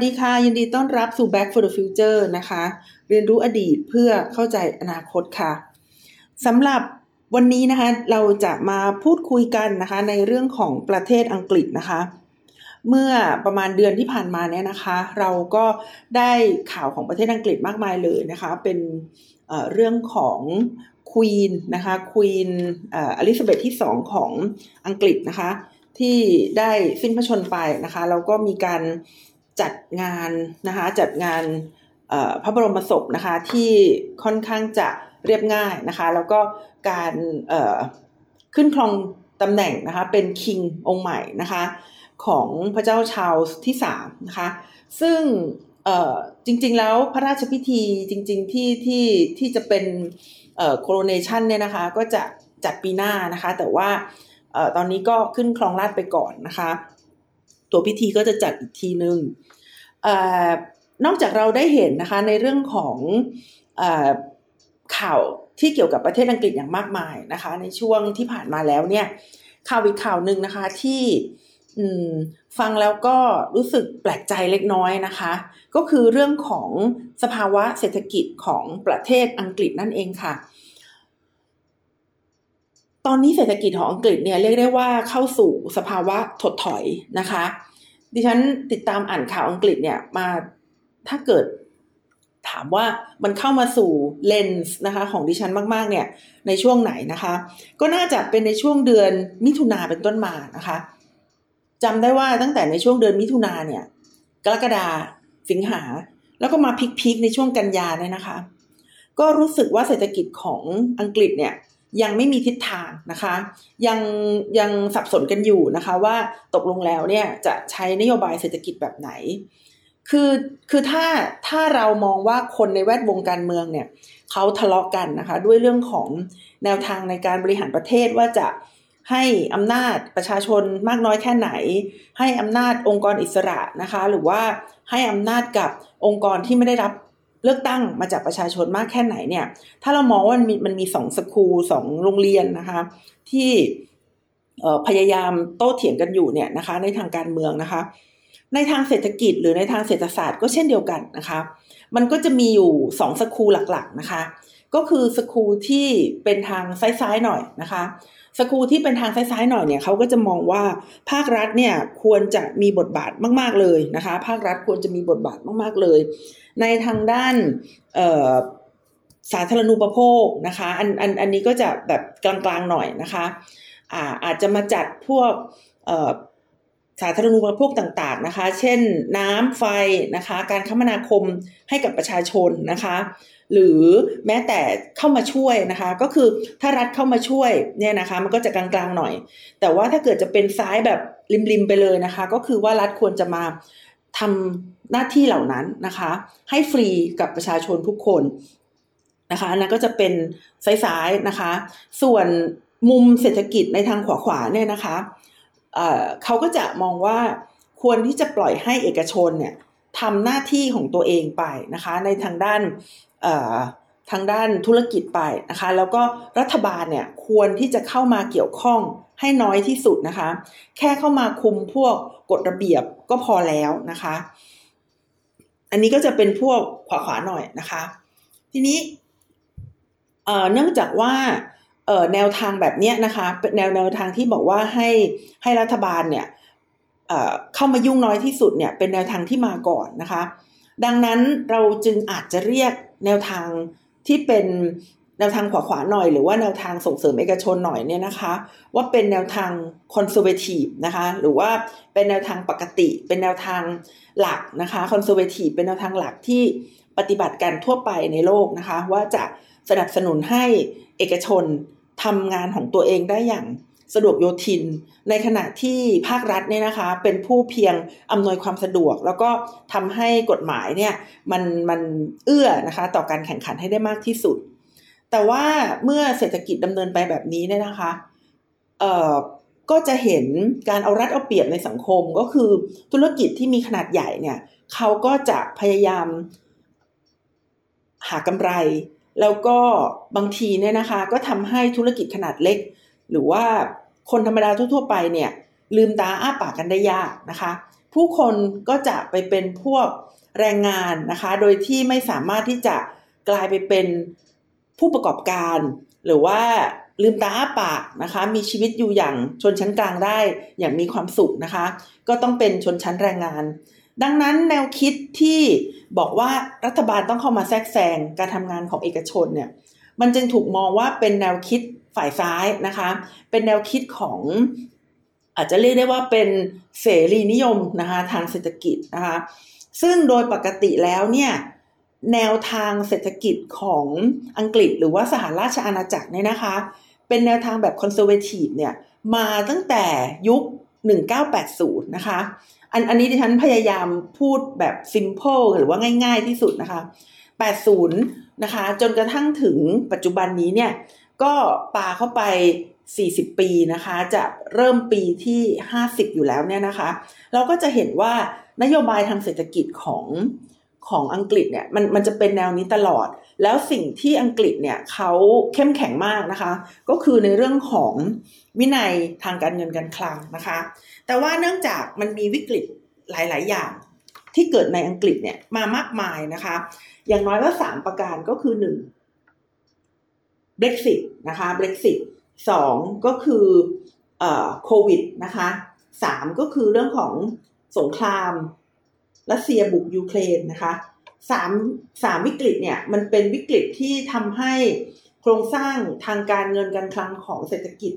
สวัสดีค่ะ ยินดีต้อนรับสู่ Back for the Future นะคะ เรียนรู้อดีตเพื่อเข้าใจอนาคตค่ะสำหรับวันนี้นะคะ เราจะมาพูดคุยกันนะคะ ในเรื่องของประเทศอังกฤษนะคะ เมื่อประมาณเดือนที่ผ่านมาเนี่ยนะคะ เราก็ได้ข่าวของประเทศอังกฤษมากมายเลยนะคะ เป็นเเรื่องของควีนนะคะควีนอลิซาเบธที่สองของอังกฤษนะคะ ที่ได้สิ้นพระชนไปนะคะแล้วก็มีการ จัดงานนะคะจัดงานพระบรมศพนะคะที่ค่อนข้างจะเรียบง่ายนะคะ แล้วก็การขึ้นครองตำแหน่งนะคะเป็นคิงองค์ใหม่นะคะของพระเจ้าชาวที่สามนะคะซึ่งจริงๆแล้วพระราชพิธีจริงๆที่ที่ที่จะเป็นโคโรเนชันเนี่ยนะคะก็จะจัดปีหน้านะคะ แต่ว่าตอนนี้ก็ขึ้นครองราชไปก่อนนะคะ ตัวพิธีก็จะจัดอีกทีนึงนอกจากเราได้เห็นนะคะในเรื่องของอข่าวที่เกี่ยวกับประเทศอังกฤษอย่างมากมายนะคะ ในช่วงที่ผ่านมาแล้วเนี่ยข่าวอีกข่าวหนึ่งนะคะที่ฟังแล้วก็รู้สึกแปลกใจเล็กน้อยนะคะ ก็คือเรื่องของสภาวะเศรษฐกิจของประเทศอังกฤษนั่นเองค่ะ ตอนนี้เศรษฐกิจของอังกฤษเนี่ยเรียกได้ว่าเข้าสู่สภาวะถดถอยนะคะ ดิฉันติดตามอ่านข่าวอังกฤษเนี่ยมาถ้าเกิดถามว่ามันเข้ามาสู่เลนส์นะคะของดิฉันมากๆเนี่ยในช่วงไหนนะคะ ก็น่าจะเป็นในช่วงเดือนมิถุนาเป็นต้นมานะคะจำได้ว่าตั้งแต่ในช่วงเดือนมิถุนาเนี่ยกรกฎาสิงหา แล้วก็มาพิกๆในช่วงกันยาเนี่ยนะคะ ก็รู้สึกว่าเศรษฐกิจของอังกฤษเนี่ย ยังไม่มีทิศทางนะคะ ยังยังสับสนกันอยู่นะคะว่าตกลงแล้วเนี่ยจะใช้นโยบายเศรษฐกิจแบบไหน คือคือถ้าถ้าเรามองว่าคนในแวดวงการเมืองเนี่ยเขาทะเลาะกันนะคะ ด้วยเรื่องของแนวทางในการบริหารประเทศว่าจะให้อำนาจประชาชนมากน้อยแค่ไหน ให้อำนาจองค์กรอิสระนะคะ หรือว่าให้อำนาจกับองค์กรที่ไม่ได้รับ เลือกตั้งมาจากประชาชนมากแค่ไหนเนี่ย ถ้าเรามองว่ามันมีมันมีสองสคูลสองโรงเรียนนะคะ ที่พยายามโต้เถียงกันอยู่เนี่ยนะคะ ในทางการเมืองนะคะ ในทางเศรษฐกิจหรือในทางเศรษฐศาสตร์ก็เช่นเดียวกันนะคะ มันก็จะมีอยู่สองสคูลหลักๆนะคะ ก็คือสคูลที่เป็นทางซ้ายๆหน่อยนะคะสกูที่เป็นทางซ้ายๆหน่อยเนี่ยเขาก็จะมองว่าภาครัฐเนี่ยควรจะมีบทบาทมาก ๆเลยนะคะ ภาครัฐควรจะมีบทบาทมากๆเลย ในทางด้านสาธารณูปโภคนะคะอันอันอันนี้ก็จะแบบกลางๆหน่อยนะคะอ่าอาจจะมาจัดพวกสาธารณูปโภคต่างๆนะคะ เช่นน้ำไฟนะคะ การคมนาคมให้กับประชาชนนะคะ หรือแม้แต่เข้ามาช่วยนะคะ ก็คือถ้ารัฐเข้ามาช่วยเนี่ยนะคะ มันก็จะกลางๆหน่อย แต่ว่าถ้าเกิดจะเป็นซ้ายแบบริมๆไปเลยนะคะ ก็คือว่ารัฐควรจะมา ทำหน้าที่เหล่านั้นนะคะ ให้ฟรีกับประชาชนทุกคนนะคะนั่นก็จะเป็นซ้ายๆนะคะ ส่วนมุมเศรษฐกิจในทางขวาๆเนี่ยนะคะเเขาก็จะมองว่าควรที่จะปล่อยให้เอกชนเนี่ยทำหน้าที่ของตัวเองไปนะคะ ในทางด้านทางด้านธุรกิจไปนะคะ แล้วก็รัฐบาลเนี่ยควรที่จะเข้ามาเกี่ยวข้อง ให้น้อยที่สุดนะคะ แค่เข้ามาคุมพวกกฎระเบียบก็พอแล้วนะคะ อันนี้ก็จะเป็นพวกขวาขวาหน่อยนะคะ ทีนี้เนื่องจากว่าแนวทางแบบนี้นะคะเป็นแนวแนวทางที่บอกว่าให้ให้รัฐบาลเนี่ยเข้ามายุ่งน้อยที่สุดเนี่ยเป็นแนวทางที่มาก่อนนะคะ ดังนั้นเราจึงอาจจะเรียกแนวทางที่เป็น แนวทางขวาขวาหน่อยหรือว่าแนวทางส่งเสริมเอกชนหน่อยเนี่ยนะคะ ว่าเป็นแนวทาง conservative นะคะหรือว่าเป็นแนวทางปกติ เป็นแนวทางหลักนะคะ conservative เป็นแนวทางหลักที่ปฏิบัติการทั่วไปในโลกนะคะ ว่าจะสนับสนุนให้เอกชนทำงานของตัวเองได้อย่างสะดวกโยทิน ในขณะที่ภาครัฐเนี่ยนะคะ เป็นผู้เพียงอำนวยความสะดวก แล้วก็ทำให้กฎหมายเนี่ยมันมันเอื้อนะคะ ต่อการแข่งขันให้ได้มากที่สุด แต่ว่าเมื่อเศรษฐกิจดำเนินไปแบบนี้เนี่ยนะคะเอ่อก็จะเห็นการเอารัดเอาเปรียบในสังคมก็คือธุรกิจที่มีขนาดใหญ่เนี่ยเขาก็จะพยายามหากำไร แล้วก็บางทีเนี่ยนะคะก็ทำให้ธุรกิจขนาดเล็ก หรือว่าคนธรรมดาทั่ว ๆ ไปเนี่ยลืมตาอ้าปากกันได้ยากนะคะ ผู้คนก็จะไปเป็นพวกแรงงานนะคะ โดยที่ไม่สามารถที่จะกลายไปเป็น ผู้ประกอบการ หรือว่าลืมตาอ้าปากนะคะ มีชีวิตอยู่อย่างชนชั้นกลางได้อย่างมีความสุขนะคะ ก็ต้องเป็นชนชั้นแรงงาน ดังนั้นแนวคิดที่บอกว่ารัฐบาลต้องเข้ามาแทรกแซงการทำงานของเอกชนเนี่ยมันจึงถูกมองว่าเป็นแนวคิดฝ่ายซ้ายนะคะ เป็นแนวคิดของอาจจะเรียกได้ว่าเป็นเสรีนิยมนะคะทางเศรษฐกิจนะคะ ซึ่งโดยปกติแล้วเนี่ย แนวทางเศรษฐกิจของอังกฤษหรือว่าสหราชอาณาจักรเนี่ยนะคะ เป็นแนวทางแบบคอนเซอร์เวทีฟเนี่ยมาตั้งแต่ยุค 1980 นะคะ อันอันนี้ดิฉันพยายามพูดแบบซิมเ l ิลหรือว่าง่าย ๆที่สุดนะคะ 80 นะคะ จนกระทั่งถึงปัจจุบันนี้เนี่ย ก็ปาเข้าไป 40 ปีนะคะ จะเริ่มปีที่ 50 อยู่แล้วเนี่ยนะคะ เราก็จะเห็นว่านโยบายทางเศรษฐกิจของ ของอังกฤษเนี่ยมันมันจะเป็นแนวนี้ตลอด แล้วสิ่งที่อังกฤษเนี่ยเขาเข้มแข็งมากนะคะ ก็คือในเรื่องของวินัยทางการเงินการคลังนะคะ แต่ว่าเนื่องจากมันมีวิกฤตหลาย ๆ อย่างที่เกิดในอังกฤษเนี่ยมามากมายนะคะ อย่างน้อยว่าสามประการก็คือหนึ่ง Brexit นะคะ Brexit สองก็คือโควิดนะคะสามก็คือเรื่องของสงคราม รัสเซียบุกยูเครนนะคะสามสามวิกฤตเนี่ยมันเป็นวิกฤตที่ทำให้โครงสร้างทางการเงินการคลังของเศรษฐกิจ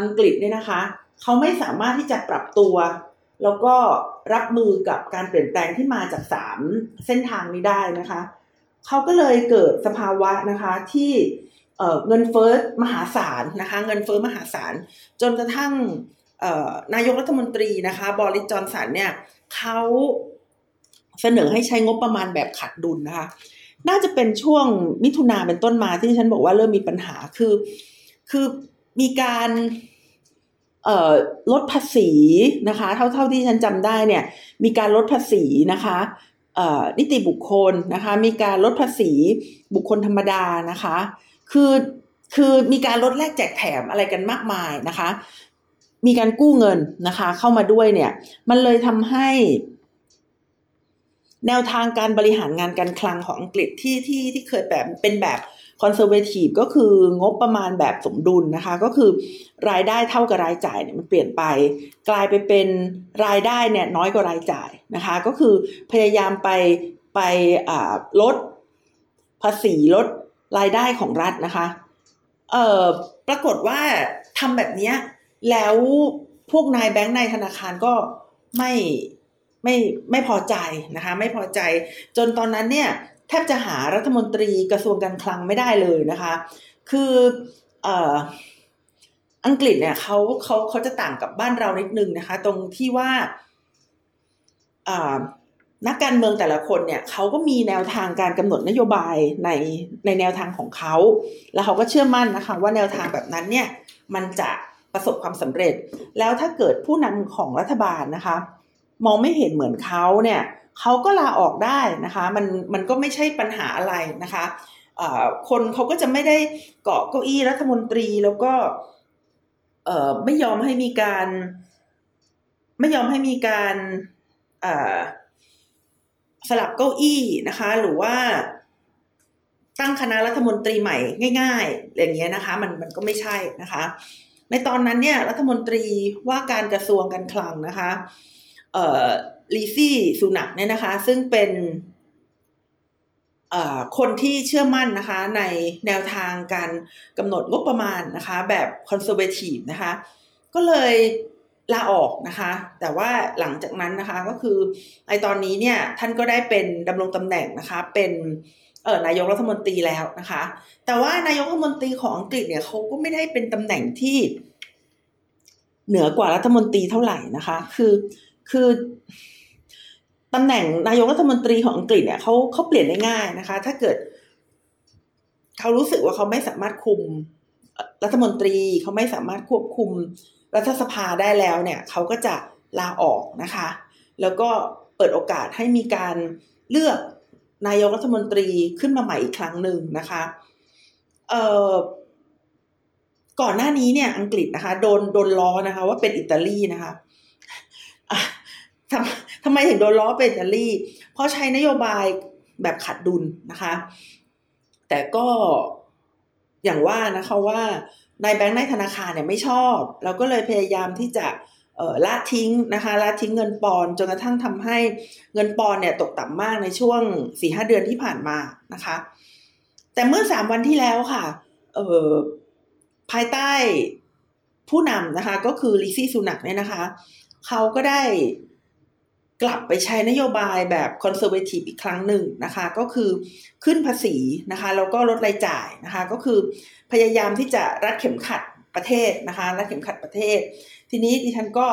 อังกฤษเนี่ยนะคะเขาไม่สามารถที่จะปรับตัว แล้วก็รับมือกับการเปลี่ยนแปลงที่มาจากสามเส้นทางนี้ได้นะคะเขาก็เลยเกิดสภาวะนะคะที่เงินเฟ้อมหาศาลนะคะ เงินเฟ้อมหาศาลจนกระทั่ง นายกรัฐมนตรีนะคะบอริจอนสันเนี่ยเขาเสนอให้ใช้งบประมาณแบบขาดดุลนะคะ น่าจะเป็นช่วงมิถุนาเป็นต้นมาที่ฉันบอกว่าเริ่มมีปัญหาคือ คือมีการลดภาษีนะคะ เท่าเท่าที่ฉันจำได้เนี่ย มีการลดภาษีนะคะนิติบุคคลนะคะ มีการลดภาษีบุคคลธรรมดานะคะ คือคือมีการลดแลกแจกแถมอะไรกันมากมายนะคะ มีการกู้เงินนะคะ เข้ามาด้วยเนี่ย มันเลยทำให้ แนวทางการบริหารงานการคลังของอังกฤษที่ที่ที่เคยแบบเป็นแบบคอนเซอร์เวทีฟก็คืองบประมาณแบบสมดุลนะคะ ก็คือรายได้เท่ากับรายจ่ายเนี่ยมันเปลี่ยนไป กลายไปเป็นรายได้เนี่ยน้อยกว่ารายจ่ายนะคะ ก็คือพยายามไปไปลดภาษีลดรายได้ของรัฐนะคะ เอ่อปรากฏว่าทำแบบนี้ แล้วพวกนายแบงค์นายธนาคารก็ไม่ไม่ไม่พอใจนะคะ ไม่พอใจ จนตอนนั้นเนี่ยแทบจะหารัฐมนตรีกระทรวงการคลังไม่ได้เลยนะคะ คือออังกฤษเนี่ยเขาเขาเขาจะต่างกับบ้านเรานิดนึงนะคะ ตรงที่ว่านักการเมืองแต่ละคนเนี่ยเขาก็มีแนวทางการกำหนดนโยบายในในแนวทางของเขา แล้วเขาก็เชื่อมั่นนะคะ ว่าแนวทางแบบนั้นเนี่ยมันจะ ประสบความสำเร็จ แล้วถ้าเกิดผู้นำของรัฐบาลนะคะ มองไม่เห็นเหมือนเขาเนี่ยเขาก็ลาออกได้นะคะมันมันก็ไม่ใช่ปัญหาอะไรนะคะคนเขาก็จะไม่ได้เกาะเก้าอี้รัฐมนตรีแล้วก็ไม่ยอมให้มีการ ไม่ยอมให้มีการสลับเก้าอี้นะคะ หรือว่าตั้งคณะรัฐมนตรีใหม่ง่าย ๆ อย่างเงี้ยนะคะ มันมันก็ไม่ใช่นะคะ ในตอนนั้นเนี่ยรัฐมนตรีว่าการกระทรวงการคลังนะคะเอ่อลีซี่สุนักเนี่ยนะคะ ซึ่งเป็นคนที่เชื่อมั่นนะคะ ในแนวทางการกำหนดงบประมาณนะคะ แบบคอนเซอร์เวทีฟนะคะ ก็เลยลาออกนะคะ แต่ว่าหลังจากนั้นนะคะก็คือในตอนนี้เนี่ยท่านก็ได้เป็นดำรงตำแหน่งนะคะ เป็น เออนายกรัฐมนตรีแล้วนะคะ แต่ว่านายกรัฐมนตรีของอังกฤษเนี่ยเขาก็ไม่ได้เป็นตำแหน่งที่เหนือกว่ารัฐมนตรีเท่าไหร่นะคะ คือคือตำแหน่งนายกรัฐมนตรีของอังกฤษเนี่ยเขาเขาเปลี่ยนได้ง่ายนะคะ ถ้าเกิดเขารู้สึกว่าเขาไม่สามารถคุมรัฐมนตรีเขาไม่สามารถควบคุมรัฐสภาได้แล้วเนี่ยเขาก็จะลาออกนะคะ แล้วก็เปิดโอกาสให้มีการเลือก นายกรัฐมนตรีขึ้นมาใหม่อีกครั้งหนึ่งนะคะเอ่อก่อนหน้านี้เนี่ยอังกฤษนะคะ โดนโดนล้อนะคะ ว่าเป็นอิตาลีนะคะทำทำไมถึงโดนล้อเป็นอิตาลี เพราะใช้นโยบายแบบขาดดุลนะคะ แต่ก็อย่างว่านะคะว่า นายแบงค์ในธนาคารเนี่ยไม่ชอบ เราก็เลยพยายามที่จะ ละทิ้งนะคะละทิ้งเงินปอนจนกระทั่งทำให้เงินปอนเนี่ยตกต่ำมากในช่วงสี่ห้าเดือนที่ผ่านมานะคะ แต่เมื่อสามวันที่แล้วค่ะเออภายใต้ผู้นำนะคะ ก็คือลิซี่ซูนักเนี่ยนะคะ เขาก็ได้กลับไปใช้นโยบายแบบคอนเซอร์เวทีฟอีกครั้งหนึ่งนะคะ ก็คือขึ้นภาษีนะคะแล้วก็ลดรายจ่ายนะคะ ก็คือพยายามที่จะรัดเข็มขัด ประเทศนะคะรัดเข็มขัดประเทศ ทีนี้ดิฉันก็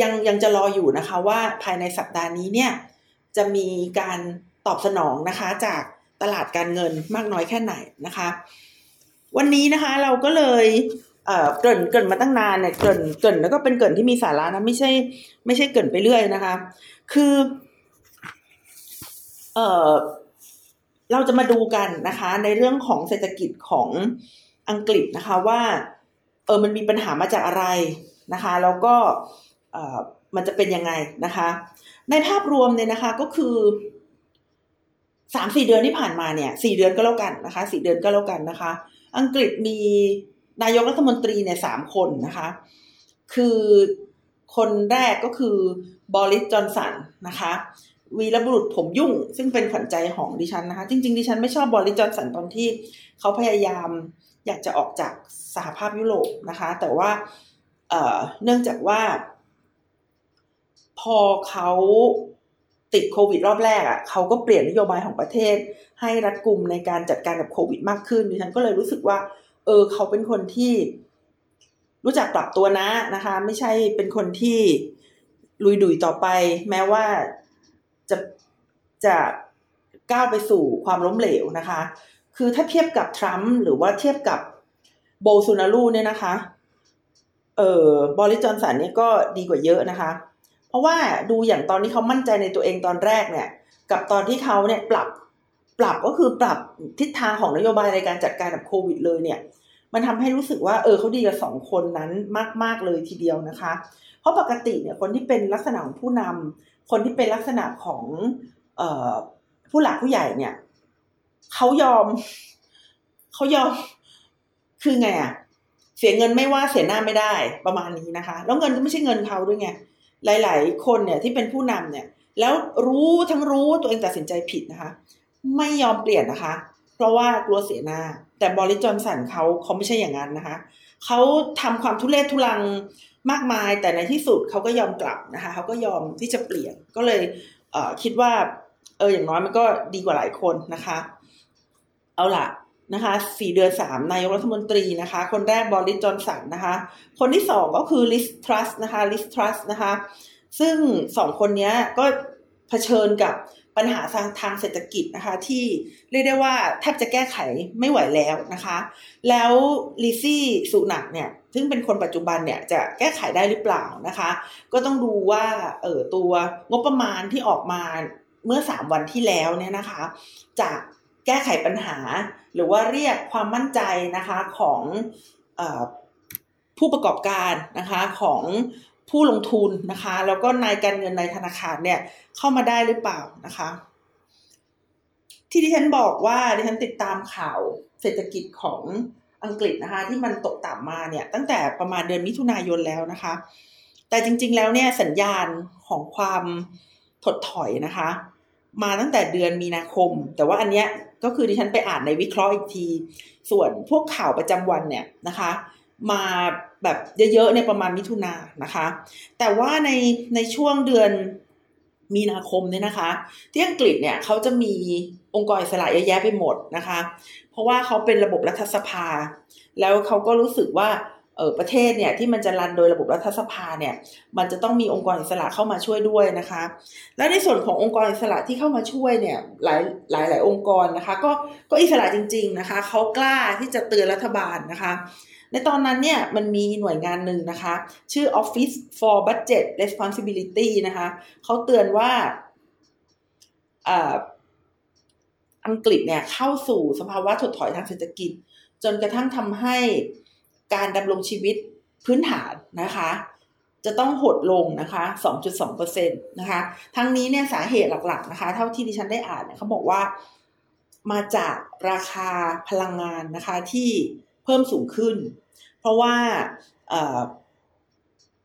ยังยังจะรออยู่นะคะว่าภายในสัปดาห์นี้เนี่ยจะมีการตอบสนองนะคะจากตลาดการเงินมากน้อยแค่ไหนนะคะ วันนี้นะคะเราก็เลยเอ่อเกินเกินมาตั้งนานเนี่ยเกินเกินแล้วก็เป็นเกินที่มีสาระนะไม่ใช่ ไม่ใช่เกินไปเรื่อยนะคะ คือเอ่อเราจะมาดูกันนะคะ ในเรื่องของเศรษฐกิจของอังกฤษนะคะว่า ออมันมีปัญหามาจากอะไรนะคะ แล้วก็เออมันจะเป็นยังไงนะคะ ในภาพรวมเนี่ยนะคะก็คือสามสี่เดือนที่ผ่านมาเนี่ยสี่เดือนก็แล้วกันนะคะสี่เดือนก็แล้วกันนะคะ อังกฤษมีนายกรัฐมนตรีเนี่ยสามคนนะคะ คือคนแรกก็คือบอริสจอนสันนะคะ วีรบุรุษผมยุ่ง ซึ่งเป็นขวัญใจของดิฉันนะคะ จริง ๆ ดิฉันไม่ชอบบอริสจอนสันตอนที่เขาพยายาม อยากจะออกจากสหภาพยุโรปนะคะ แต่ว่าเนื่องจากว่า พอเขาติดโควิดรอบแรกอะ่ะเขาก็เปลี่ยนนโยบายของประเทศ ให้รัดกุมในการจัดการกับโควิดมากขึ้นดิฉันก็เลยรู้สึกว่า เออเขาเป็นคนที่รู้จักปรับตัวนะนะคะ ไม่ใช่เป็นคนที่ลุยดุยต่อไป แม้ว่าจะจะก้าวไปสู่ความล้มเหลวนะคะ คือถ้าเทียบกับทรัมป์หรือว่าเทียบกับโบซูนารูเนี่ยนะคะ เออบริจอนสันเนี่ยก็ดีกว่าเยอะนะคะ เพราะว่าดูอย่างตอนที่เขามั่นใจในตัวเองตอนแรกเนี่ย กับตอนที่เขาเนี่ยปรับปรับก็คือปรับทิศทางของนโยบายในการจัดการกับโควิดเลยเนี่ย มันทำให้รู้สึกว่า เออเขาดีกับสองคนนั้นมาก ๆเลยทีเดียวนะคะ เพราะปกติเนี่ยคนที่เป็นลักษณะของผู้นำคนที่เป็นลักษณะของออผู้หลักผู้ใหญ่เนี่ย เขายอม เขายอม คือไงอะเสียเงินไม่ว่าเสียหน้าไม่ได้ประมาณนี้นะคะ แล้วเงินก็ไม่ใช่เงินเขาด้วยไง หลาย ๆ คนเนี่ยที่เป็นผู้นำเนี่ย แล้วรู้ทั้งรู้ตัวเองตัดสินใจผิดนะคะ ไม่ยอมเปลี่ยนนะคะ เพราะว่ากลัวเสียหน้า แต่บริจอนสันเขาเขาไม่ใช่อย่างนั้นนะคะเขาทำความทุเรศทุลังมากมาย แต่ในที่สุดเขาก็ยอมกลับนะคะเขาก็ยอมที่จะเปลี่ยนก็เลยเคิดว่าเอออย่างน้อยมันก็ดีกว่าหลายคนนะคะ เอาล่ะนะคะสี่เดือนสามนายกรัฐมนตรีนะคะ คนแรกบริจอนสันนะคะ คนที่สองก็คือลิสทรัสนะคะลิสทรัสนะคะ ซึ่งสองคนนี้ก็เผชิญกับปัญหาทางทางเศรษฐกิจนะคะที่เรียกได้ว่าแทบจะแก้ไขไม่ไหวแล้วนะคะ แล้วลิซี่สุนักเนี่ยซึ่งเป็นคนปัจจุบันเนี่ยจะแก้ไขได้หรือเปล่านะคะ ก็ต้องดูว่าเออตัวงบประมาณที่ออกมาเมื่อสามวันที่แล้วเนี่ยนะคะจะ แก้ไขปัญหา หรือว่าเรียกความมั่นใจนะคะของอผู้ประกอบการนะคะของผู้ลงทุนนะคะ แล้วก็นายการเงินในธนาคารเนี่ยเข้ามาได้หรือเปล่านะคะ ที่ดิฉันบอกว่าดิฉันติดตามข่าวเศรษฐกิจของอังกฤษนะคะ ที่มันตกต่ำมาเนี่ยตั้งแต่ประมาณเดือนมิถุนายนแล้วนะคะ แต่จริง ๆ แล้วเนี่ยสัญญาณของความถดถอยนะคะ มาตั้งแต่เดือนมีนาคม แต่ว่าอันเนี้ยก็คือดิฉันไปอ่านในวิเคราะห์อีกที ส่วนพวกข่าวประจำวันเนี่ยนะคะ มาแบบเยอะๆในประมาณมิถุนานะคะ แต่ว่าในในช่วงเดือนมีนาคมเนี่ยนะคะ ที่อังกฤษเนี่ยเขาจะมีองค์กรอิสระเยอะแยะไปหมดนะคะ เพราะว่าเขาเป็นระบบรัฐสภา แล้วเขาก็รู้สึกว่า ประเทศเนี่ยที่มันจะรันโดยระบบรัฐสภาเนี่ยมันจะต้องมีองค์กรอิสระเข้ามาช่วยด้วยนะคะ และในส่วนขององค์กรอิสระที่เข้ามาช่วยเนี่ยหลายหลายหลายองค์กรนะคะ ก็ก็อิสระจริง ๆนะคะเขากล้าที่จะเตือนรัฐบาลนะคะ ในตอนนั้นเนี่ยมันมีหน่วยงานหนึ่งนะคะ ชื่อ Office for Budget Responsibility นะคะเขาเตือนว่าอังกฤษเนี่ยเข้าสู่สภาวะถดถอยทางเศรษฐกิจ จนกระทั่งทำให้ การดำรงชีวิตพื้นฐานนะคะ จะต้องหดลงนะคะ 2.2%นะคะ ทั้งนี้เนี่ยสาเหตุหลักๆนะคะ เท่าที่ดิฉันได้อ่านเนี่ยเขาบอกว่ามาจากราคาพลังงานนะคะที่เพิ่มสูงขึ้น เพราะว่า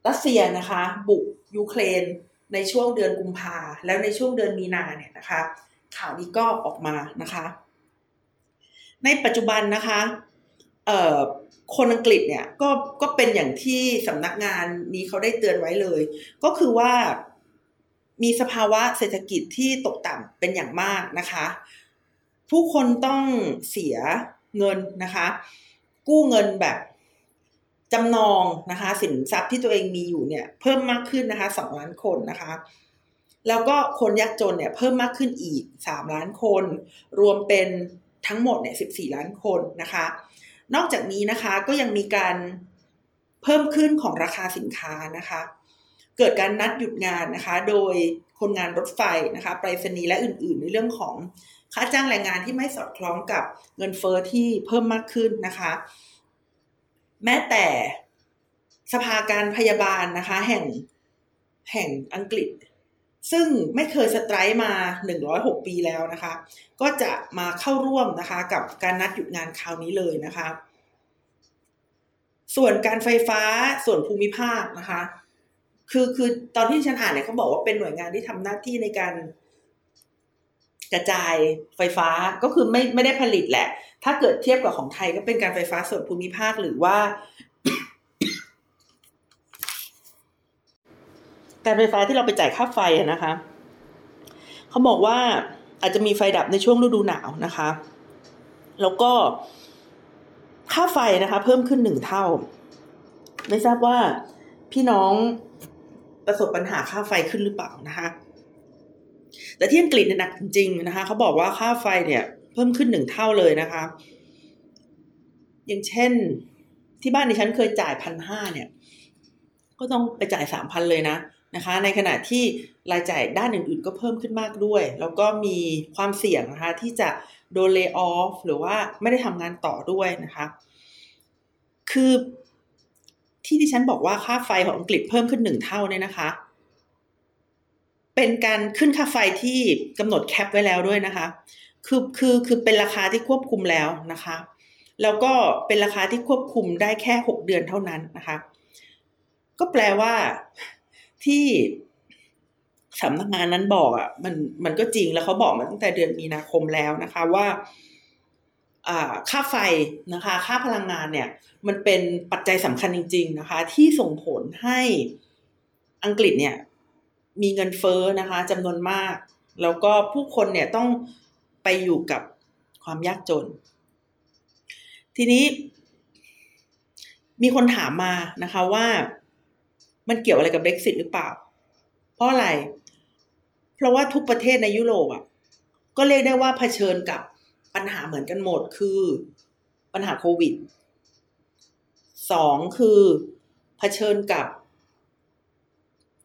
รัสเซียนะคะ บุกยูเครนในช่วงเดือนกุมภาแล้วในช่วงเดือนมีนาเนี่ยนะคะ ข่าวนี้ก็ออกมานะคะ ในปัจจุบันนะคะ คนอังกฤษเนี่ยก็ก็เป็นอย่างที่สำนักงานนี้เขาได้เตือนไว้เลย ก็คือว่ามีสภาวะเศรษฐกิจที่ตกต่ำเป็นอย่างมากนะคะ ผู้คนต้องเสียเงินนะคะ กู้เงินแบบจำนองนะคะ สินทรัพย์ที่ตัวเองมีอยู่เนี่ย เพิ่มมากขึ้นนะคะสองล้านคนนะคะ แล้วก็คนยากจนเนี่ยเพิ่มมากขึ้นอีกสามล้านคน รวมเป็นทั้งหมดเนี่ยสิบสี่ล้านคนนะคะ นอกจากนี้นะคะก็ยังมีการเพิ่มขึ้นของราคาสินค้านะคะ เกิดการนัดหยุดงานนะคะ โดยคนงานรถไฟนะคะไปรษณีย์และอื่น ๆ ในเรื่องของค่าจ้างแรงงานที่ไม่สอดคล้องกับเงินเฟอ้อที่เพิ่มมากขึ้นนะคะ แม้แต่สภาการพยาบาลนะคะ แห่งแห่งอังกฤษ ซึ่งไม่เคยสไตร์มา 106 ปีแล้วนะคะ ก็จะมาเข้าร่วมนะคะกับการนัดหยุดงานคราวนี้เลยนะคะ ส่วนการไฟฟ้าส่วนภูมิภาคนะคะ คือคือตอนที่ฉันอ่านเนี่ยเขาบอกว่าเป็นหน่วยงานที่ทำหน้าที่ในการกระจายไฟฟ้าก็คือไม่ไม่ได้ผลิตแหละ ถ้าเกิดเทียบกับของไทยก็เป็นการไฟฟ้าส่วนภูมิภาคหรือว่า การไฟฟ้าที่เราไปจ่ายค่าไฟนะคะเขาบอกว่าอาจจะมีไฟดับในช่วงฤดูหนาวนะคะ แล้วก็ค่าไฟนะคะ เพิ่มขึ้นหนึ่งเท่า ไม่ทราบว่าพี่น้องประสบปัญหาค่าไฟขึ้นหรือเปล่านะคะ แต่ที่อังกฤษเนี่ยหนักจริงๆนะคะเขาบอกว่าค่าไฟเนี่ย เพิ่มขึ้นหนึ่งเท่าเลยนะคะ อย่างเช่นที่บ้านดิฉันเคยจ่ายพันห้าเนี่ย ก็ต้องไปจ่ายสามพันเลยนะ นะคะ ในขณะที่รายจ่ายด้านอื่นๆ ก็เพิ่มขึ้นมากด้วย แล้วก็มีความเสี่ยงนะคะที่จะโดนเลิกออฟหรือว่าไม่ได้ทำงานต่อด้วยนะคะ คือที่ที่ฉันบอกว่าค่าไฟของอังกฤษเพิ่มขึ้นหนึ่งเท่าเนี่ยนะคะ เป็นการขึ้นค่าไฟที่กำหนดแคปไว้แล้วด้วยนะคะ คือคือคือเป็นราคาที่ควบคุมแล้วนะคะ แล้วก็เป็นราคาที่ควบคุมได้แค่หกเดือนเท่านั้นนะคะ ก็แปลว่า ที่สำนักงานนั้นบอกอะ่ะ มันมันก็จริงแล้วเขาบอกมาตั้งแต่เดือนมีนาคมแล้วนะคะว่าค่าไฟนะคะ ค่าพลังงานเนี่ย มันเป็นปัจจัยสำคัญจริง ๆ นะคะ ที่ส่งผลให้อังกฤษเนี่ย มีเงินเฟ้อนะคะจำนวนมาก แล้วก็ผู้คนเนี่ยต้องไปอยู่กับความยากจน ทีนี้มีคนถามมานะคะว่า มันเกี่ยวอะไรกับ Brexit หรือเปล่า เพราะอะไร เพราะว่าทุกประเทศในยุโรปอะ ก็เรียกได้ว่าเผชิญกับปัญหาเหมือนกันหมดคือปัญหาโควิดสองคือเผชิญกับ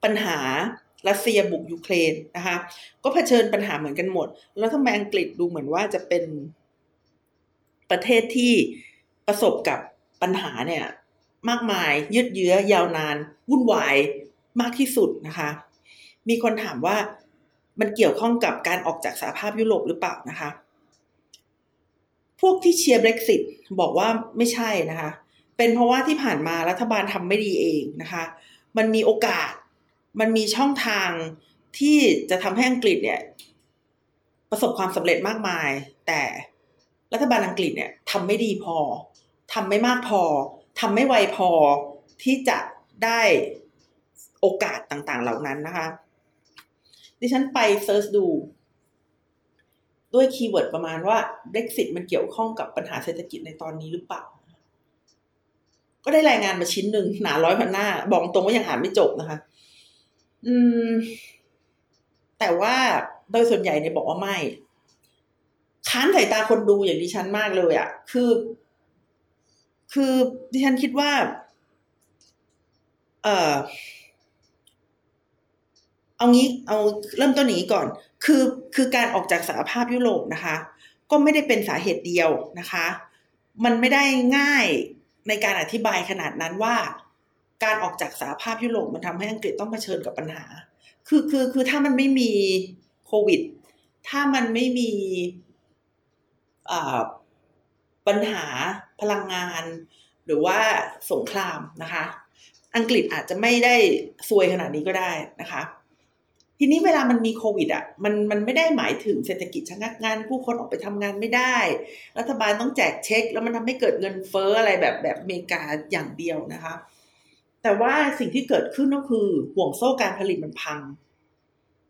ปัญหารัสเซียบุกยูเครนนะคะ ก็เผชิญปัญหาเหมือนกันหมด แล้วทำไมอังกฤษดูเหมือนว่าจะเป็นประเทศที่ประสบกับปัญหาเนี่ย มากมาย ยืดเยื้อยาวนาน วุ่นวายมากที่สุดนะคะ มีคนถามว่ามันเกี่ยวข้องกับการออกจากสหภาพยุโรปหรือเปล่านะคะ พวกที่เชียร์ Brexit บอกว่าไม่ใช่นะคะ เป็นเพราะว่าที่ผ่านมารัฐบาลทำไม่ดีเองนะคะ มันมีโอกาส มันมีช่องทางที่จะทำให้อังกฤษเนี่ย ประสบความสำเร็จมากมาย แต่รัฐบาลอังกฤษเนี่ยทำไม่ดีพอทำไม่มากพอ ทำไม่ไวพอที่จะได้โอกาสต่างๆ เหล่านั้นนะคะ ดิฉันไป search ดู ด้วย keyword ประมาณว่า Brexit มันเกี่ยวข้องกับปัญหาเศรษฐกิจในตอนนี้หรือเปล่า ก็ได้รายงานมาชิ้นหนึ่งหนาร้อยพันหน้า บอกตรงว่ายังอ่านไม่จบนะคะ อืม แต่ว่าโดยส่วนใหญ่เนี่ยบอกว่าไม่ ค้านสายตาคนดูอย่างดิฉันมากเลยอะค่ะ คือ คือดิฉันคิดว่า เออเอางี้เอาเริ่มต้นนี้ก่อน คือคือการออกจากสหภาพยุโรปนะคะ ก็ไม่ได้เป็นสาเหตุเดียวนะคะ มันไม่ได้ง่ายในการอธิบายขนาดนั้นว่า การออกจากสหภาพยุโรปมันทำให้อังกฤษต้องเผชิญกับปัญหา คือคือคือถ้ามันไม่มีโควิด ถ้ามันไม่มีปัญหา พลังงาน หรือว่าสงครามนะคะ อังกฤษอาจจะไม่ได้ซวยขนาดนี้ก็ได้นะคะ ทีนี้เวลามันมีโควิดอะมันมันไม่ได้หมายถึงเศรษฐกิจชะงักงาน ผู้คนออกไปทำงานไม่ได้ รัฐบาลต้องแจกเช็ค แล้วมันทำให้เกิดเงินเฟ้ออะไรแบบแบบอเมริกาอย่างเดียวนะคะ แต่ว่าสิ่งที่เกิดขึ้นก็คือห่วงโซ่การผลิตมันพัง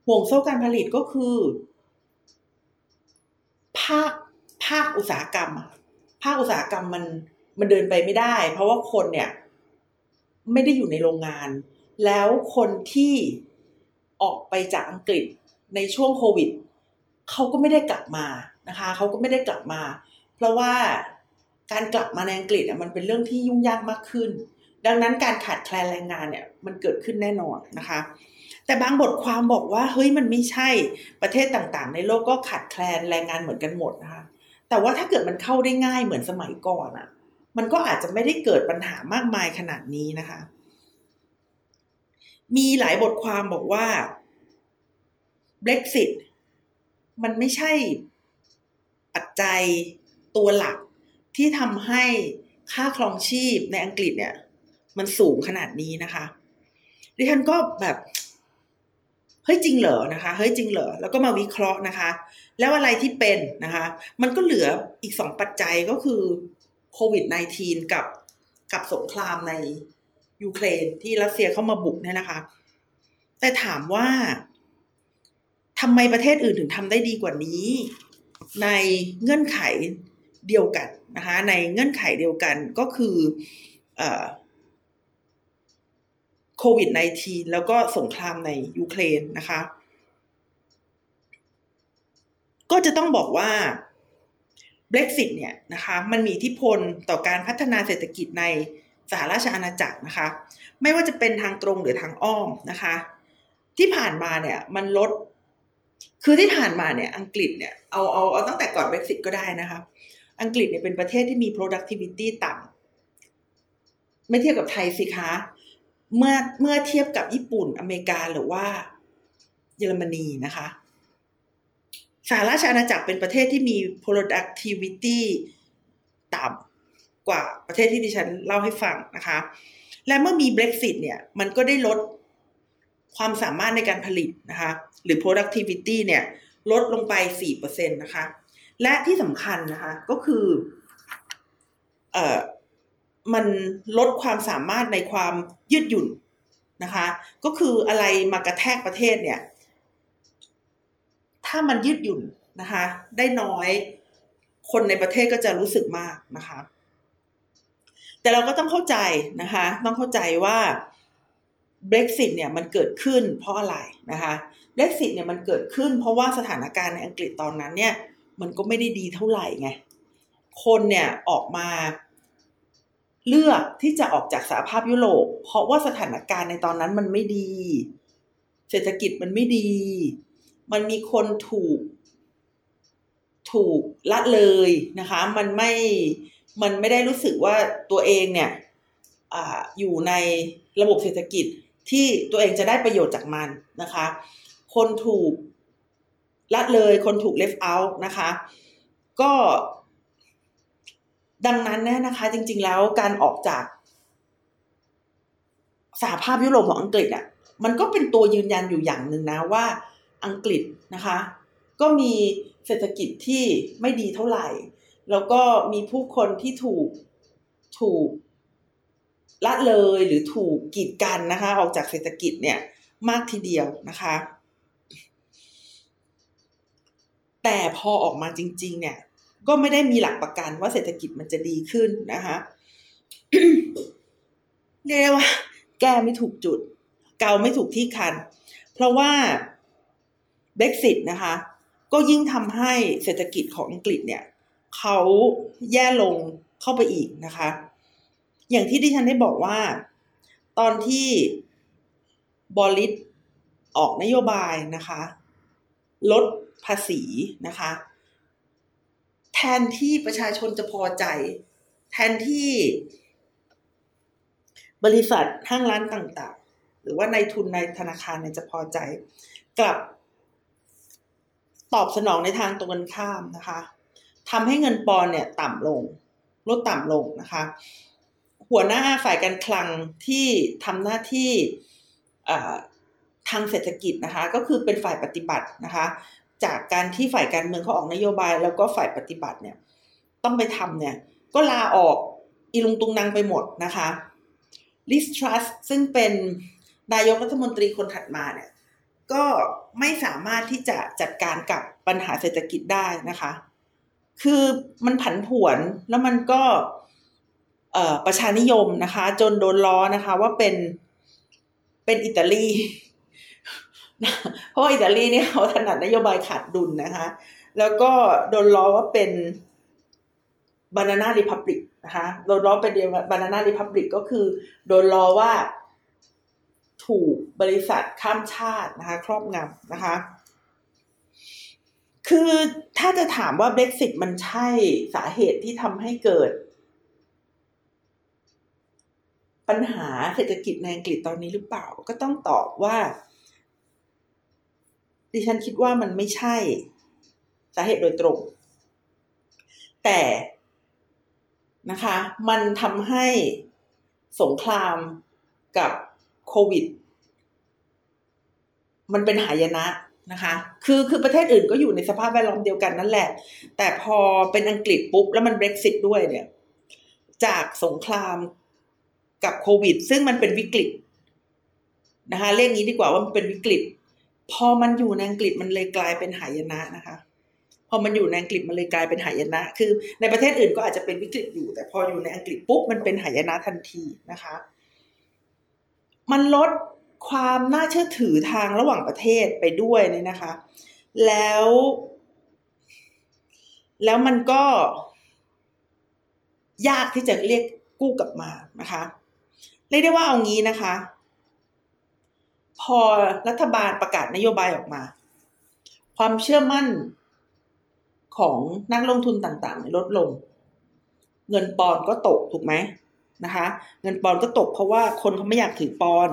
ห่วงโซ่การผลิตก็คือภาคภาคอุตสาหกรรม ภาคอุตสาหกรรมมันมันเดินไปไม่ได้ เพราะว่าคนเนี่ย ไม่ได้อยู่ในโรงงาน แล้วคนที่ออกไปจากอังกฤษในช่วงโควิดเขาก็ไม่ได้กลับมานะคะเขาก็ไม่ได้กลับมา เพราะว่าการกลับมาในอังกฤษมันเป็นเรื่องที่ยุ่งยากมากขึ้น ดังนั้นการขาดแคลนแรงงานเนี่ยมันเกิดขึ้นแน่นอนนะคะ แต่บางบทความบอกว่าเฮ้ยมันไม่ใช่ประเทศต่างๆ ในโลกก็ขาดแคลนแรงงานเหมือนกันหมดนะคะ แต่ว่าถ้าเกิดมันเข้าได้ง่ายเหมือนสมัยก่อนอะ่ะ มันก็อาจจะไม่ได้เกิดปัญหามากมายขนาดนี้นะคะ มีหลายบทความบอกว่า Brexit มันไม่ใช่ปัจจัยตัวหลักที่ทำให้ค่าครองชีพในอังกฤษเนี่ย มันสูงขนาดนี้นะคะ ดิฉันก็แบบ เฮ้ยจริงเหรอนะคะ เฮ้ยจริงเหรอแล้วก็มาวิเคราะห์นะคะ แล้วอะไรที่เป็นนะคะ มันก็เหลืออีกสองปัจจัยก็คือโควิด -19 กับกับสงครามในยูเครนที่รัสเซียเข้ามาบุกเนี่ยนะคะ แต่ถามว่าทำไมประเทศอื่นถึงทำได้ดีกว่านี้ ในเงื่อนไขเดียวกันนะคะ ในเงื่อนไขเดียวกันก็คือ โควิด -19 แล้วก็สงครามในยูเครนนะคะ ก็จะต้องบอกว่า Brexit เนี่ยนะคะมันมีอิทธิพลต่อการพัฒนาเศรษฐกิจในสหราชอาณาจักรนะคะ ไม่ว่าจะเป็นทางตรงหรือทางอ้อมนะคะ ที่ผ่านมาเนี่ยมันลด คือที่ผ่านมาเนี่ยอังกฤษเนี่ยเอาเอาเอาตั้งแต่ก่อน Brexit ก็ได้นะคะ อังกฤษเนี่ยเป็นประเทศที่มี productivity ต่ำไม่เทียบกับไทยสิคะ เมื่อเมื่อเทียบกับญี่ปุ่นอเมริกาหรือว่าเยอรมนีนะคะสหราชอาณาจักรเป็นประเทศที่มี productivity ต่ำกว่าประเทศที่ดิฉันเล่าให้ฟังนะคะ และเมื่อมี Brexit เนี่ย มันก็ได้ลดความสามารถในการผลิตนะคะ หรือ productivity เนี่ย ลดลงไป 4%นะคะ และที่สำคัญนะคะ ก็คือ เอ่อ มันลดความสามารถในความยืดหยุ่นนะคะ ก็คืออะไรมากระแทกประเทศเนี่ย ถ้ามันยืดหยุ่นนะคะ ได้น้อยคนในประเทศก็จะรู้สึกมากนะคะ แต่เราก็ต้องเข้าใจนะคะ ต้องเข้าใจว่า Brexit เนี่ยมันเกิดขึ้นเพราะอะไรนะคะ Brexit เนี่ยมันเกิดขึ้น เพราะว่าสถานการณ์ในอังกฤษตอนนั้นเนี่ย มันก็ไม่ได้ดีเท่าไหร่ไง คนเนี่ยออกมา เลือกที่จะออกจากสหภาพยุโรป เพราะว่าสถานการณ์ในตอนนั้นมันไม่ดี เศรษฐกิจมันไม่ดี มันมีคนถูก ถูกละเลยนะคะ มันไม่ มันไม่ได้รู้สึกว่าตัวเองเนี่ยออยู่ในระบบเศรษฐกิจที่ตัวเองจะได้ประโยชน์จากมันนะคะ คนถูกละเลย คนถูก left out นะคะ ก็ ดังนั้นเนี่ยนะคะ จริง ๆ แล้วการออกจากสหภาพยุโรปของอังกฤษอะ มันก็เป็นตัวยืนยันอยู่อย่างหนึ่งนะว่าอังกฤษนะคะ ก็มีเศรษฐกิจที่ไม่ดีเท่าไหร่ แล้วก็มีผู้คนที่ถูกถูกละเลยหรือถูกกีดกันนะคะ ออกจากเศรษฐกิจเนี่ยมากทีเดียวนะคะ แต่พอออกมาจริง ๆ เนี่ย ก็ไม่ได้มีหลักประกันว่าเศรษฐกิจมันจะดีขึ้นนะคะเรียกว่า แก้ไม่ถูกจุด เกาไม่ถูกที่คัน เพราะว่า Brexit นะคะ ก็ยิ่งทำให้เศรษฐกิจของอังกฤษเนี่ยเขาแย่ลงเข้าไปอีกนะคะ อย่างที่ดิฉันได้บอกว่า ตอนที่บอลิสออกนโยบายนะคะ ลดภาษีนะคะ นที่ประชาชนจะพอใจ แทนที่บริษัทห้างร้านต่างๆ หรือว่าในทุนในธนาคารเนี่ยจะพอใจ กลับ ตอบสนองในทางตรงกันข้ามนะคะทำให้เงินปอนเนี่ยต่ำลง ลดต่ำลงนะคะ หัวหน้าฝ่ายการคลังที่ทำหน้าที่ทางเศรษฐกิจนะคะ ก็คือเป็นฝ่ายปฏิบัตินะคะ จากการที่ฝ่ายการเมืองเขาออกนโยบาย แล้วก็ฝ่ายปฏิบัติเนี่ย ต้องไปทำเนี่ย ก็ลาออกอีลุงตุงนางไปหมดนะคะลิสทรัสซึ่งเป็นนายกรัฐมนตรีคนถัดมาเนี่ย ก็ไม่สามารถที่จะจัดการกับปัญหาเศรษฐกิจได้นะคะ คือมันผันผวนแล้วมันก็ประชานิยมนะคะ จนโดนล้อนะคะว่าเป็นเป็นอิตาลี เพราะอิตาลีนี่เขาถนัดนโยบายขาดดุลนะคะ แล้วก็โดนล้อว่าเป็นบานาน่าริพับลิกนะคะโดนล้อเป็นบานาน่าริพับลิกก็คือ โดนล้อว่าถูกบริษัทข้ามชาตินะคะ ครอบงำนะคะ คือถ้าจะถามว่า Brexit มันใช่สาเหตุที่ทำให้เกิด ปัญหาเศรษฐกิจในอังกฤษตอนนี้หรือเปล่า ก็ต้องตอบว่า ดิฉันคิดว่ามันไม่ใช่สาเหตุโดยตรง แต่นะคะ มันทำให้สงครามกับโควิด มันเป็นหายนะนะคะ คือคือประเทศอื่นก็อยู่ในสภาพแวดล้อมเดียวกันนั่นแหละ แต่พอเป็นอังกฤษปุ๊บ แล้วมันเบรกซิตด้วยเนี่ย จากสงครามกับโควิด ซึ่งมันเป็นวิกฤตนะคะเรียกงี้ดีกว่าว่ามันเป็นวิกฤต พอมันอยู่ในอังกฤษมันเลยกลายเป็นหายนะนะคะ พอมันอยู่ในอังกฤษมันเลยกลายเป็นหายนะ คือ ในประเทศอื่นก็อาจจะเป็นวิกฤตอยู่ แต่พออยู่ในอังกฤษปุ๊บมันเป็นหายนะทันทีนะคะ มันลดความน่าเชื่อถือทางระหว่างประเทศไปด้วยเนี่ยนะคะ แล้ว แล้วมันก็ ยากที่จะเรียกกู้กลับมานะคะ เรียกได้ว่าเอางี้นะคะ พอรัฐบาลประกาศนโยบายออกมา ความเชื่อมั่นของนักลงทุนต่างๆ ลดลง เงินปอนก็ตกถูกไหมนะคะ เงินปอนก็ตกเพราะว่าคนเขาไม่อยากถือปอน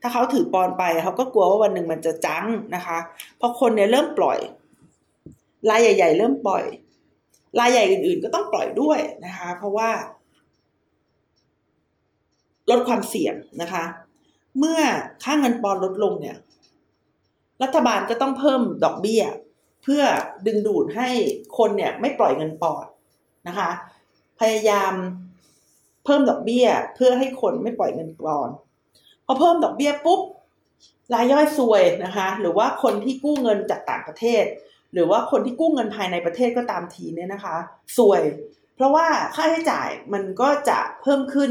ถ้าเขาถือปอนไปเขาก็กลัวว่าวันหนึ่งมันจะจังนะคะพอคนเนี่ยเริ่มปล่อยรายใหญ่ ๆ เริ่มปล่อยรายใหญ่อื่น ๆ ก็ต้องปล่อยด้วยนะคะ เพราะว่า ลดความเสี่ยงนะคะ เมื่อค่าเงินปอนลดลงเนี่ย รัฐบาลก็ต้องเพิ่มดอกเบี้ย เพื่อดึงดูดให้คนเนี่ยไม่ปล่อยเงินปอดนะคะ พยายามเพิ่มดอกเบี้ยเพื่อให้คนไม่ปล่อยเงินปอนพอเพิ่มดอกเบี้ยปุ๊บรายย่อยซวยนะคะ หรือว่าคนที่กู้เงินจากต่างประเทศ หรือว่าคนที่กู้เงินภายในประเทศก็ตามทีเนี่ยนะคะซวย เพราะว่าค่าใช้จ่ายมันก็จะเพิ่มขึ้น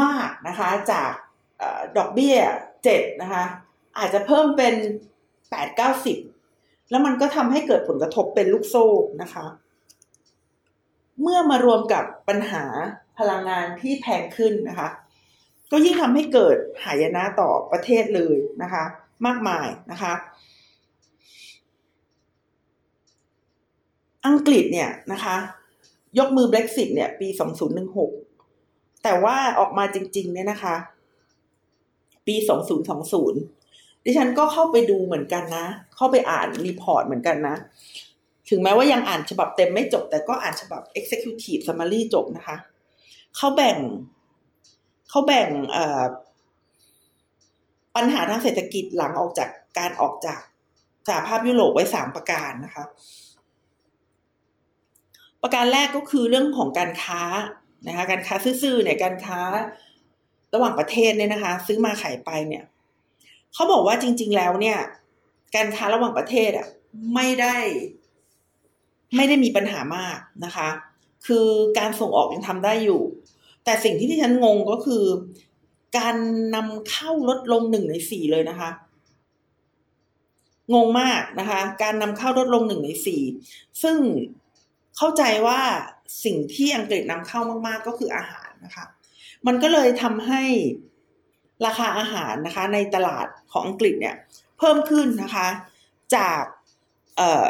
มากนะคะจากดอกเบี้ยเจ็ดนะคะอาจจะเพิ่มเป็นแปดเก้าสิบแล้วมันก็ทำให้เกิดผลกระทบเป็นลูกโซ่นะคะ เมื่อมารวมกับปัญหาพลังงานที่แพงขึ้นนะคะ ก็ยิ่งทำให้เกิดหายนะต่อประเทศเลยนะคะ มากมายนะคะ อังกฤษเนี่ยนะคะ ยกมือ Brexit เนี่ย ปี 2016 แต่ว่าออกมาจริง ๆ เนี่ยนะคะ ปี2020ดิฉันก็เข้าไปดูเหมือนกันนะ เข้าไปอ่าน report เหมือนกันนะ ถึงแม้ว่ายังอ่านฉบับเต็มไม่จบ แต่ก็อ่านฉบับ Executive Summary จบนะคะ เขาแบ่ง เขาแบ่งปัญหาทางเศรษฐกิจหลังออกจากการออกจากสหภาพยุโรปไว้สามประการนะคะ ประการแรกก็คือเรื่องของการค้า นะคะการค้าซื่อๆเนี่ยการค้าระหว่างประเทศเนี่ยนะคะ ซื้อมาขายไปเนี่ยเขาบอกว่าจริง ๆ แล้วเนี่ย การค้าระหว่างประเทศอะไม่ได้ ไม่ได้มีปัญหามากนะคะ คือการส่งออกยังทำได้อยู่ แต่สิ่งที่ที่ฉันงงก็คือ การนำเข้าลดลงหนึ่งในสี่เลยนะคะ งงมากนะคะ การนำเข้าลดลงหนึ่งในสี่ซึ่งเข้าใจว่า สิ่งที่อังกฤษนำเข้ามาก ๆ ก็คืออาหารนะคะ มันก็เลยทำให้ราคาอาหารนะคะ ในตลาดของอังกฤษเนี่ย เพิ่มขึ้นนะคะ จากเอ่อ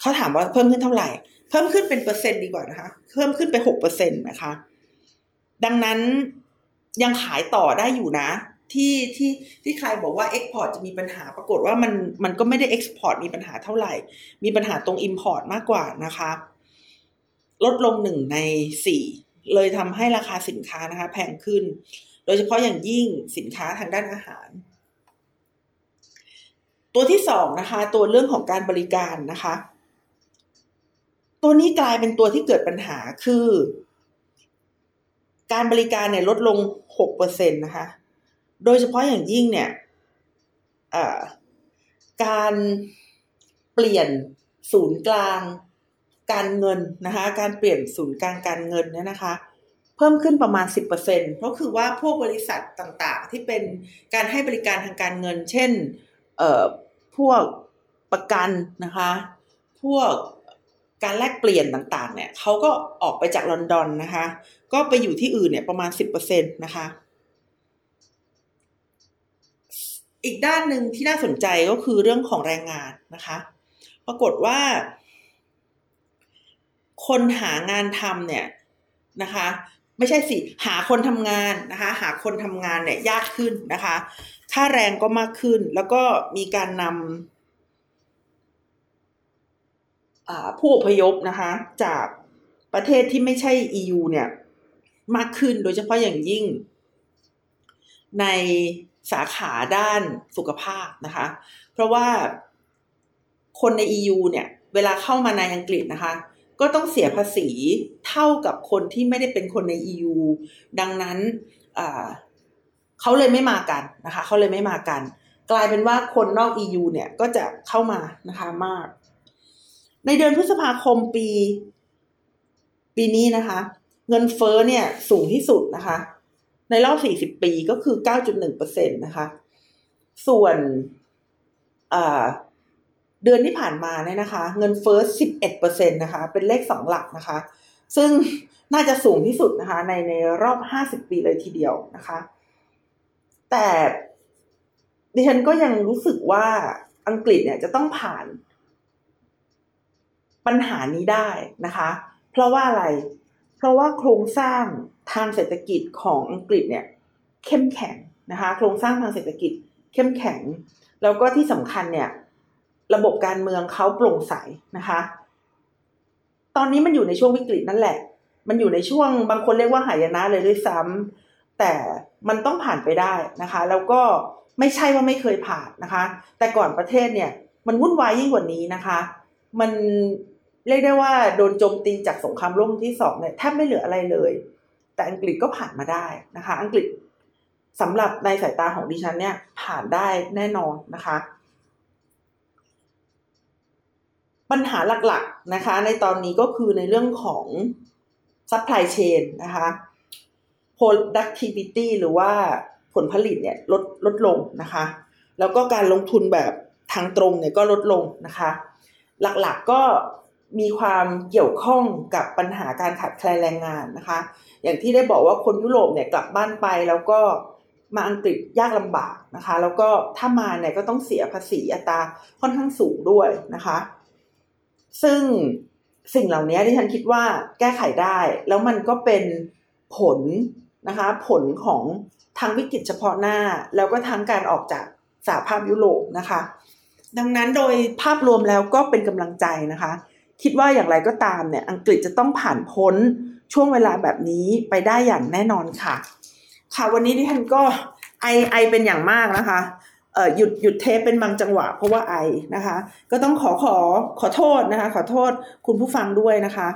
เขาถามว่าเพิ่มขึ้นเท่าไหร่ เพิ่มขึ้นเป็นเปอร์เซ็นต์ดีกว่านะคะ เพิ่มขึ้นไปหกเปอร์เซ็นต์นะคะ ดังนั้นยังขายต่อได้อยู่นะ ที่ที่ที่ใครบอกว่า export จะมีปัญหาปรากฏว่ามันมันก็ไม่ได้ export มีปัญหาเท่าไหร่ มีปัญหาตรง import มากกว่านะคะ ลดลงหนึ่งในสี่เลยทำให้ราคาสินค้านะคะ แพงขึ้น โดยเฉพาะอย่างยิ่งสินค้าทางด้านอาหาร ตัวที่สองนะคะ ตัวเรื่องของการบริการนะคะ ตัวนี้กลายเป็นตัวที่เกิดปัญหาคือ การบริการเนี่ยลดลงหกเปอร์เซ็นตนะคะ โดยเฉพาะอย่างยิ่งเนี่ยการเปลี่ยนศูนย์กลาง การเงินนะคะการเปลี่ยนศูนย์กลางการเงินเนี่ยนะคะ เพิ่มขึ้นประมาณ 10%เพราะคือว่าพวกบริษัทต่างๆ ที่เป็นการให้บริการทางการเงิน เช่นเอ่อพวกประกันนะคะ พวกการแลกเปลี่ยนต่างๆ เนี่ยเขาก็ออกไปจากลอนดอนนะคะ ก็ไปอยู่ที่อื่นเนี่ยประมาณ 10%นะคะ อีกด้านหนึ่งที่น่าสนใจก็คือเรื่องของแรงงานนะคะ ปรากฏว่า คนหางานทำเนี่ยนะคะ ไม่ใช่สิหาคนทำงานนะคะ หาคนทำงานเนี่ยยากขึ้นนะคะ ค่าแรงก็มากขึ้น แล้วก็มีการนำผู้อพยพนะคะ จากประเทศที่ไม่ใช่ EU เนี่ยมากขึ้นโดยเฉพาะอย่างยิ่ง ในสาขาด้านสุขภาพนะคะ เพราะว่าคนใน EU เนี่ย เวลาเข้ามาในอังกฤษนะคะ ก็ต้องเสียภาษีเท่ากับคนที่ไม่ได้เป็นคนใน EU ดังนั้นเขาเลยไม่มากันนะคะเขาเลยไม่มากัน กลายเป็นว่าคนนอก EU เนี่ยก็จะเข้ามานะคะมาก ในเดือนพฤษภาคมปี ปีนี้นะคะ เงินเฟ้อเนี่ยสูงที่สุดนะคะ ในรอบ 40 ปีก็คือ 9.1%นะคะ ส่วน เดือนที่ผ่านมาเนี่ยนะคะ เงินเฟ้อ 11%นะคะ เป็นเลขสองหลักนะคะ ซึ่งน่าจะสูงที่สุดนะคะ ในในรอบ 50 ปีเลยทีเดียวนะคะ แต่ดิฉันก็ยังรู้สึกว่าอังกฤษเนี่ยจะต้องผ่านปัญหานี้ได้นะคะ เพราะว่าอะไร เพราะว่าโครงสร้างทางเศรษฐกิจของอังกฤษเนี่ย เข้มแข็งนะคะ โครงสร้างทางเศรษฐกิจเข้มแข็ง แล้วก็ที่สำคัญเนี่ย ระบบการเมืองเขาโปร่งใสนะคะ ตอนนี้มันอยู่ในช่วงวิกฤตนั่นแหละ มันอยู่ในช่วงบางคนเรียกว่าหายนะเลยด้วยซ้ำแต่มันต้องผ่านไปได้นะคะ แล้วก็ไม่ใช่ว่าไม่เคยผ่านนะคะ แต่ก่อนประเทศเนี่ย มันวุ่นวายยิ่งกว่านี้นะคะ มันเรียกได้ว่าโดนโจมตีจากสงครามโลกที่สองเนี่ยแทบไม่เหลืออะไรเลย แต่อังกฤษก็ผ่านมาได้นะคะ อังกฤษสำหรับในสายตาของดิฉันเนี่ยผ่านได้แน่นอนนะคะ ปัญหาหลักๆนะคะ ในตอนนี้ก็คือในเรื่องของ supply chain นะคะ productivity หรือว่าผลผลิตเนี่ยลดลดลงนะคะ แล้วก็การลงทุนแบบทางตรงเนี่ยก็ลดลงนะคะ หลักๆก็มีความเกี่ยวข้องกับปัญหาการขาดแคลนแรงงานนะคะ อย่างที่ได้บอกว่าคนยุโรปเนี่ยกลับบ้านไปแล้วก็มาอังกฤษยากลำบากนะคะ แล้วก็ถ้ามาเนี่ยก็ต้องเสียภาษีอัตราค่อนข้างสูงด้วยนะคะ ซึ่งสิ่งเหล่านี้ที่ฉันคิดว่าแก้ไขได้ แล้วมันก็เป็นผลนะคะ ผลของทางวิกฤตเฉพาะหน้า แล้วก็ทั้งการออกจากสหภาพยุโรปนะคะ ดังนั้นโดยภาพรวมแล้วก็เป็นกำลังใจนะคะ คิดว่าอย่างไรก็ตามเนี่ยอังกฤษจะต้องผ่านพ้นช่วงเวลาแบบนี้ไปได้อย่างแน่นอนค่ะ ค่ะวันนี้ที่ฉันก็ไอไอเป็นอย่างมากนะคะ หยุดหยุดเทปเป็นบางจังหวะเพราะว่าไอนะคะ ก็ต้องขอขอขอโทษนะคะ ขอโทษคุณผู้ฟังด้วยนะคะ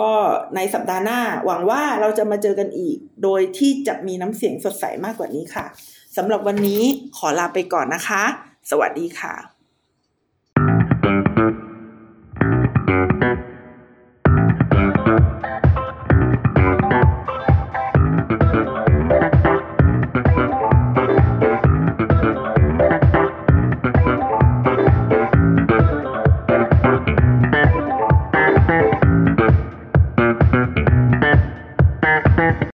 ก็ในสัปดาห์หน้าหวังว่าเราจะมาเจอกันอีก โดยที่จะมีน้ำเสียงสดใสมากกว่านี้ค่ะสำหรับวันนี้ขอลาไปก่อนนะคะ สวัสดีค่ะ